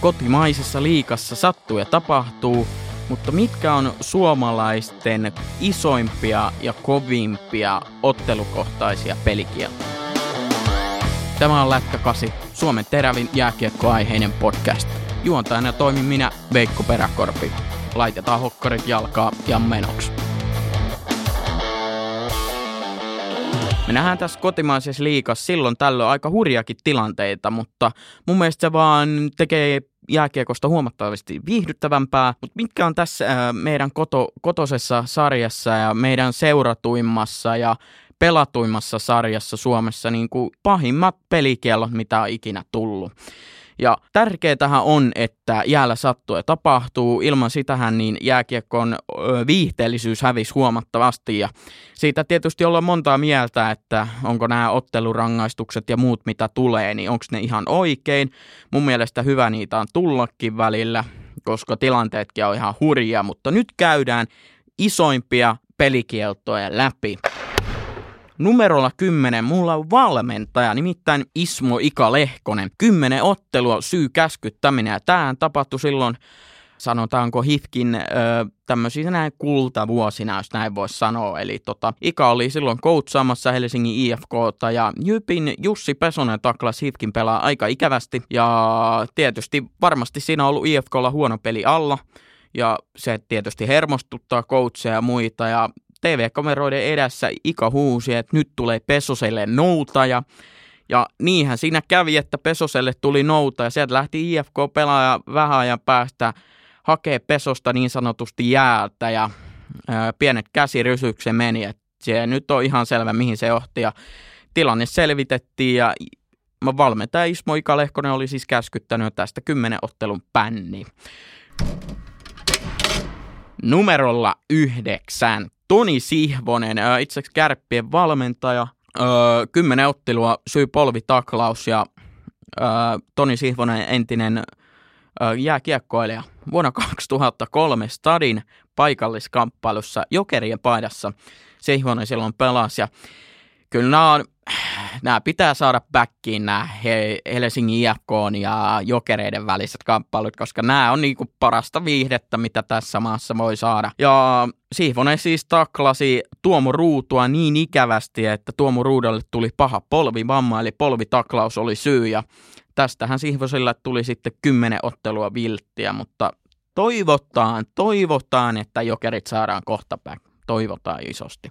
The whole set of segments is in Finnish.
kotimaisessa liikassa sattuu ja tapahtuu, mutta mitkä on suomalaisten isoimpia ja kovimpia ottelukohtaisia pelikieltoja? Tämä on Lätkä 8, Suomen terävin jääkiekkoaiheinen podcast. Juontajana toimin minä, Veikko Peräkorpi. Laitetaan hokkarit jalkaa ja menoksi. Me nähdään tässä kotimaisessa liikassa silloin tällöin aika hurjakin tilanteita, mutta mun mielestä se vaan tekee jääkiekosta huomattavasti viihdyttävämpää. Mutta mitkä on tässä äh, meidän koto, kotosessa sarjassa ja meidän seuratuimmassa ja pelatuimmassa sarjassa Suomessa niin kuin pahimmat pelikiellot, mitä on ikinä tullut. Ja tärkeätähän on, että jäällä sattuu ja tapahtuu. Ilman sitähän niin jääkiekon viihteellisyys hävisi huomattavasti. Ja siitä tietysti ollaan montaa mieltä, että onko nämä ottelurangaistukset ja muut mitä tulee, niin onko ne ihan oikein. Mun mielestä hyvä niitä on tullakin välillä, koska tilanteetkin on ihan hurjia. Mutta nyt käydään isoimpia pelikieltoja läpi. Numerolla 10 mulla on valmentaja, nimittäin Ismo Ika Lehkonen. Kymmenen ottelua syy käskyttäminen ja tämähän tapahtui silloin sanotaanko Hifkin ö, tämmöisinä näin kultavuosina, jos näin voisi sanoa. Eli tota, Ika oli silloin koutsaamassa Helsingin IFKta ja Jypin Jussi Pesonen taklas Hifkin pelaa aika ikävästi ja tietysti varmasti siinä on ollut IFKlla huono peli alla ja se tietysti hermostuttaa coacheja ja muita ja TV-kameroiden edessä Ika huusi, että nyt tulee Pesoselle noutaja. Ja niinhän siinä kävi, että Pesoselle tuli nouta ja sieltä lähti IFK-pelaaja vähän ajan päästä hakee Pesosta niin sanotusti jäältä ja ää, pienet käsirysykset meni. Et se nyt on ihan selvä, mihin se johti ja tilanne selvitettiin ja valmentaja Ismo Ika Lehkonen oli siis käskyttänyt tästä kymmenen ottelun pänni. Numerolla yhdeksän. Toni Sihvonen, itse kärppien valmentaja, kymmenen ottelua syy polvitaklaus ja Toni Sihvonen entinen jääkiekkoilija. Vuonna 2003 Stadin paikalliskamppailussa Jokerien paidassa. Sihvonen silloin pelasi ja kyllä nämä on nämä pitää saada backiin nämä Helsingin IFK ja Jokereiden väliset kamppailut, koska nämä on niinku parasta viihdettä, mitä tässä maassa voi saada. Ja Sihvonen siis taklasi Tuomo Ruutua niin ikävästi, että Tuomo Ruudalle tuli paha polvivamma, eli polvitaklaus oli syy, ja tästähän Sihvoselle tuli sitten kymmenen ottelua vilttiä, mutta toivotaan, toivotaan, että Jokerit saadaan kohta back. Toivotaan isosti.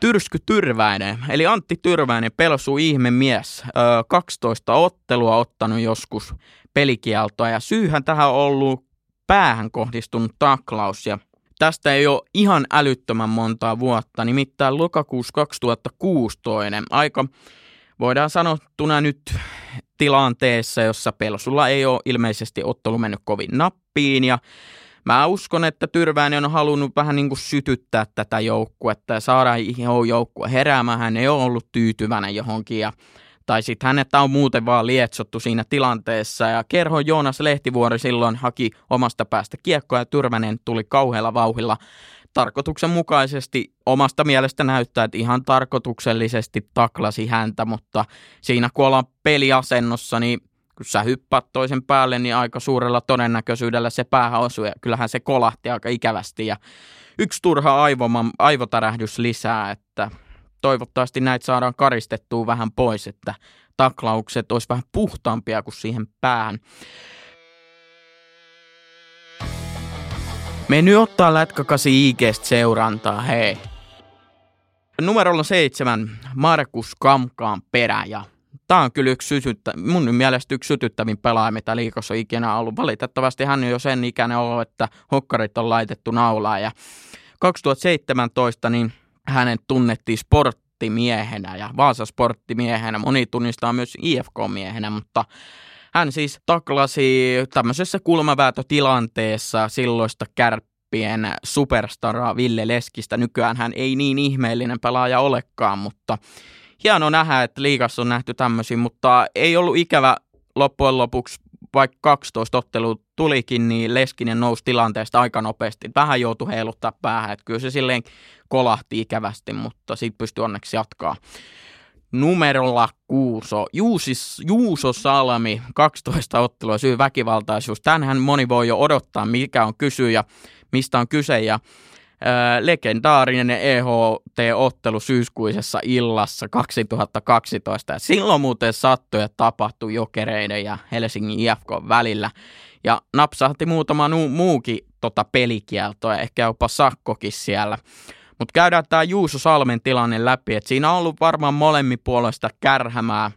Tyrsky Tyrväinen, eli Antti Tyrväinen, pelsu ihmemies, 12 ottelua ottanut joskus pelikieltoa ja syyhän tähän on ollut päähän kohdistunut taklaus ja tästä ei ole ihan älyttömän montaa vuotta, nimittäin lokakuussa 2016 aika voidaan sanottuna nyt tilanteessa, jossa Pelsulla ei ole ilmeisesti ottelu mennyt kovin nappiin ja mä uskon, että Tyrväinen on halunnut vähän niin kuin sytyttää tätä joukkuetta ja saada joukkue heräämään. Hän ei ole ollut tyytyväinen johonkin ja tai sitten hänet on muuten vaan lietsottu siinä tilanteessa. Ja kerho Joonas Lehtivuori silloin haki omasta päästä kiekkoa ja Tyrvänen tuli kauhealla vauhilla tarkoituksenmukaisesti omasta mielestä näyttää, että ihan tarkoituksellisesti taklasi häntä, mutta siinä kun ollaan peliasennossa, niin kun sä hyppäät toisen päälle, niin aika suurella todennäköisyydellä se päähän osuu ja kyllähän se kolahti aika ikävästi ja yksi turha aivoman, aivotärähdys lisää, että toivottavasti näitä saadaan karistettua vähän pois, että taklaukset olisi vähän puhtaampia kuin siihen päähän. Me nyt ottaa lätkäkasi IGstä seurantaa, hei. Numerolla seitsemän, Markus Kamkaan perä ja Tämä on kyllä yksi sytyttä, mun mielestä yksi sytyttävin pelaaja, mitä liikossa on ikinä ollut. Valitettavasti hän on jo sen ikäinen ollut, että hokkarit on laitettu naulaan. Ja 2017 niin hänet tunnettiin sporttimiehenä ja Vaasa sporttimiehenä. Moni tunnistaa myös IFK-miehenä, mutta hän siis taklasi tämmöisessä kulmaväätötilanteessa silloista kärppien superstaraa Ville Leskistä. Nykyään hän ei niin ihmeellinen pelaaja olekaan, mutta hieno nähdä, että liigassa on nähty tämmöisiä, mutta ei ollut ikävä loppujen lopuksi, vaikka 12 ottelua tulikin, niin Leskinen nousi tilanteesta aika nopeasti. Vähän joutui heiluttaa päähän, että kyllä se silleen kolahti ikävästi, mutta siitä pystyi onneksi jatkaa. numerolla Kuuso. Juusis, Juuso Salmi, 12 ottelua syy väkivaltaisuus. Tänhän moni voi jo odottaa, mikä on kysyjä, mistä on kyse. Ja legendaarinen EHT-ottelu syyskuisessa illassa 2012. Ja silloin muuten sattui ja tapahtui Jokereiden ja Helsingin IFK välillä. Ja napsahti muutama nu- muukin tota pelikielto ja ehkä jopa sakkokin siellä. Mutta käydään tämä Juuso Salmen tilanne läpi, että siinä on ollut varmaan molemmin puolesta kärhämää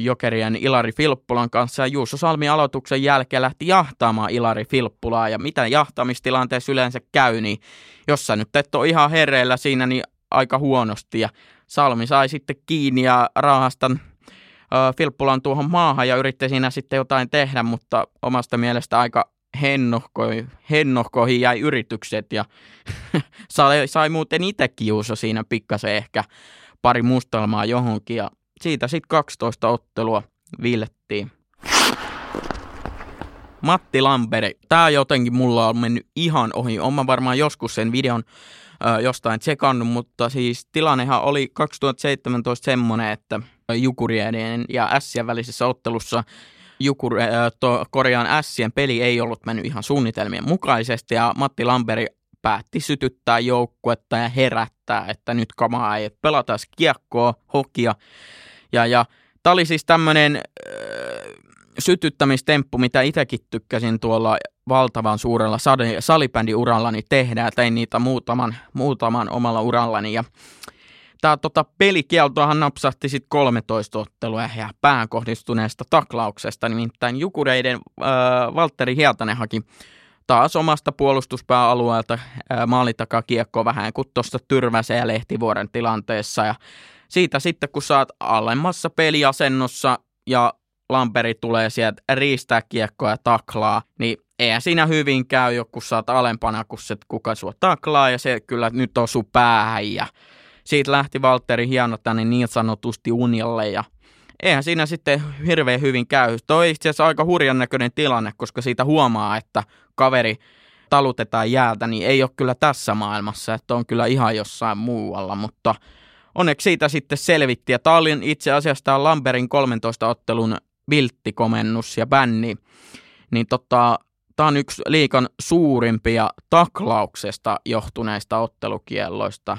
Jokerien Ilari Filppulan kanssa. Ja Juuso Salmi aloituksen jälkeen lähti jahtaamaan Ilari Filppulaa. Ja mitä jahtamistilanteessa yleensä käy, niin jos sä nyt et ole ihan hereillä siinä, niin aika huonosti. Ja Salmi sai sitten kiinni ja rahastan Filppulan tuohon maahan ja yritti siinä sitten jotain tehdä, mutta omasta mielestä aika hennohkoihin, hennohkoihin jäi yritykset ja sai, sai muuten itse kiusa siinä pikkasen ehkä pari mustelmaa johonkin ja siitä sitten 12 ottelua viilettiin. Matti Lamperi. Tämä jotenkin mulla on mennyt ihan ohi. Olen varmaan joskus sen videon ö, jostain tsekannut, mutta siis tilannehan oli 2017 semmoinen, että Jukurien ja Sien välisessä ottelussa Jukur, äh, to, Korean Sien peli ei ollut mennyt ihan suunnitelmien mukaisesti ja Matti Lamperi päätti sytyttää joukkuetta ja herättää, että nyt kamaa ei pelata kiekkoa, hokia. Ja, ja tämä oli siis tämmöinen äh, sytyttämistemppu, mitä itsekin tykkäsin tuolla valtavan suurella salibändiurallani tehdä. Tein niitä muutaman, muutaman omalla urallani ja Tämä tota, pelikieltohan napsahti sitten 13 ottelua ja pään kohdistuneesta taklauksesta, nimittäin Jukureiden äh, Valtteri Hietanen haki taas omasta puolustuspääalueelta äh, maalitakaa kiekkoa vähän kuin tuosta Tyrväsen ja Lehtivuoren tilanteessa ja siitä sitten kun saat alemmassa peliasennossa ja Lamperi tulee sieltä riistää kiekkoa ja taklaa, niin eihän siinä hyvin käy, kun saat alempana, kun se kuka sua taklaa ja se kyllä nyt osuu päähän ja siitä lähti Valtteri hieno tänne niin sanotusti uniolle ja eihän siinä sitten hirveän hyvin käy. Tuo on itse asiassa aika hurjan näköinen tilanne, koska siitä huomaa, että kaveri talutetaan jäältä, niin ei ole kyllä tässä maailmassa, että on kyllä ihan jossain muualla, mutta onneksi siitä sitten selvitti. Ja tämä oli itse asiassa tämä Lamberin 13 ottelun vilttikomennus ja bänni, niin tota, tämä on yksi liikan suurimpia taklauksesta johtuneista ottelukielloista.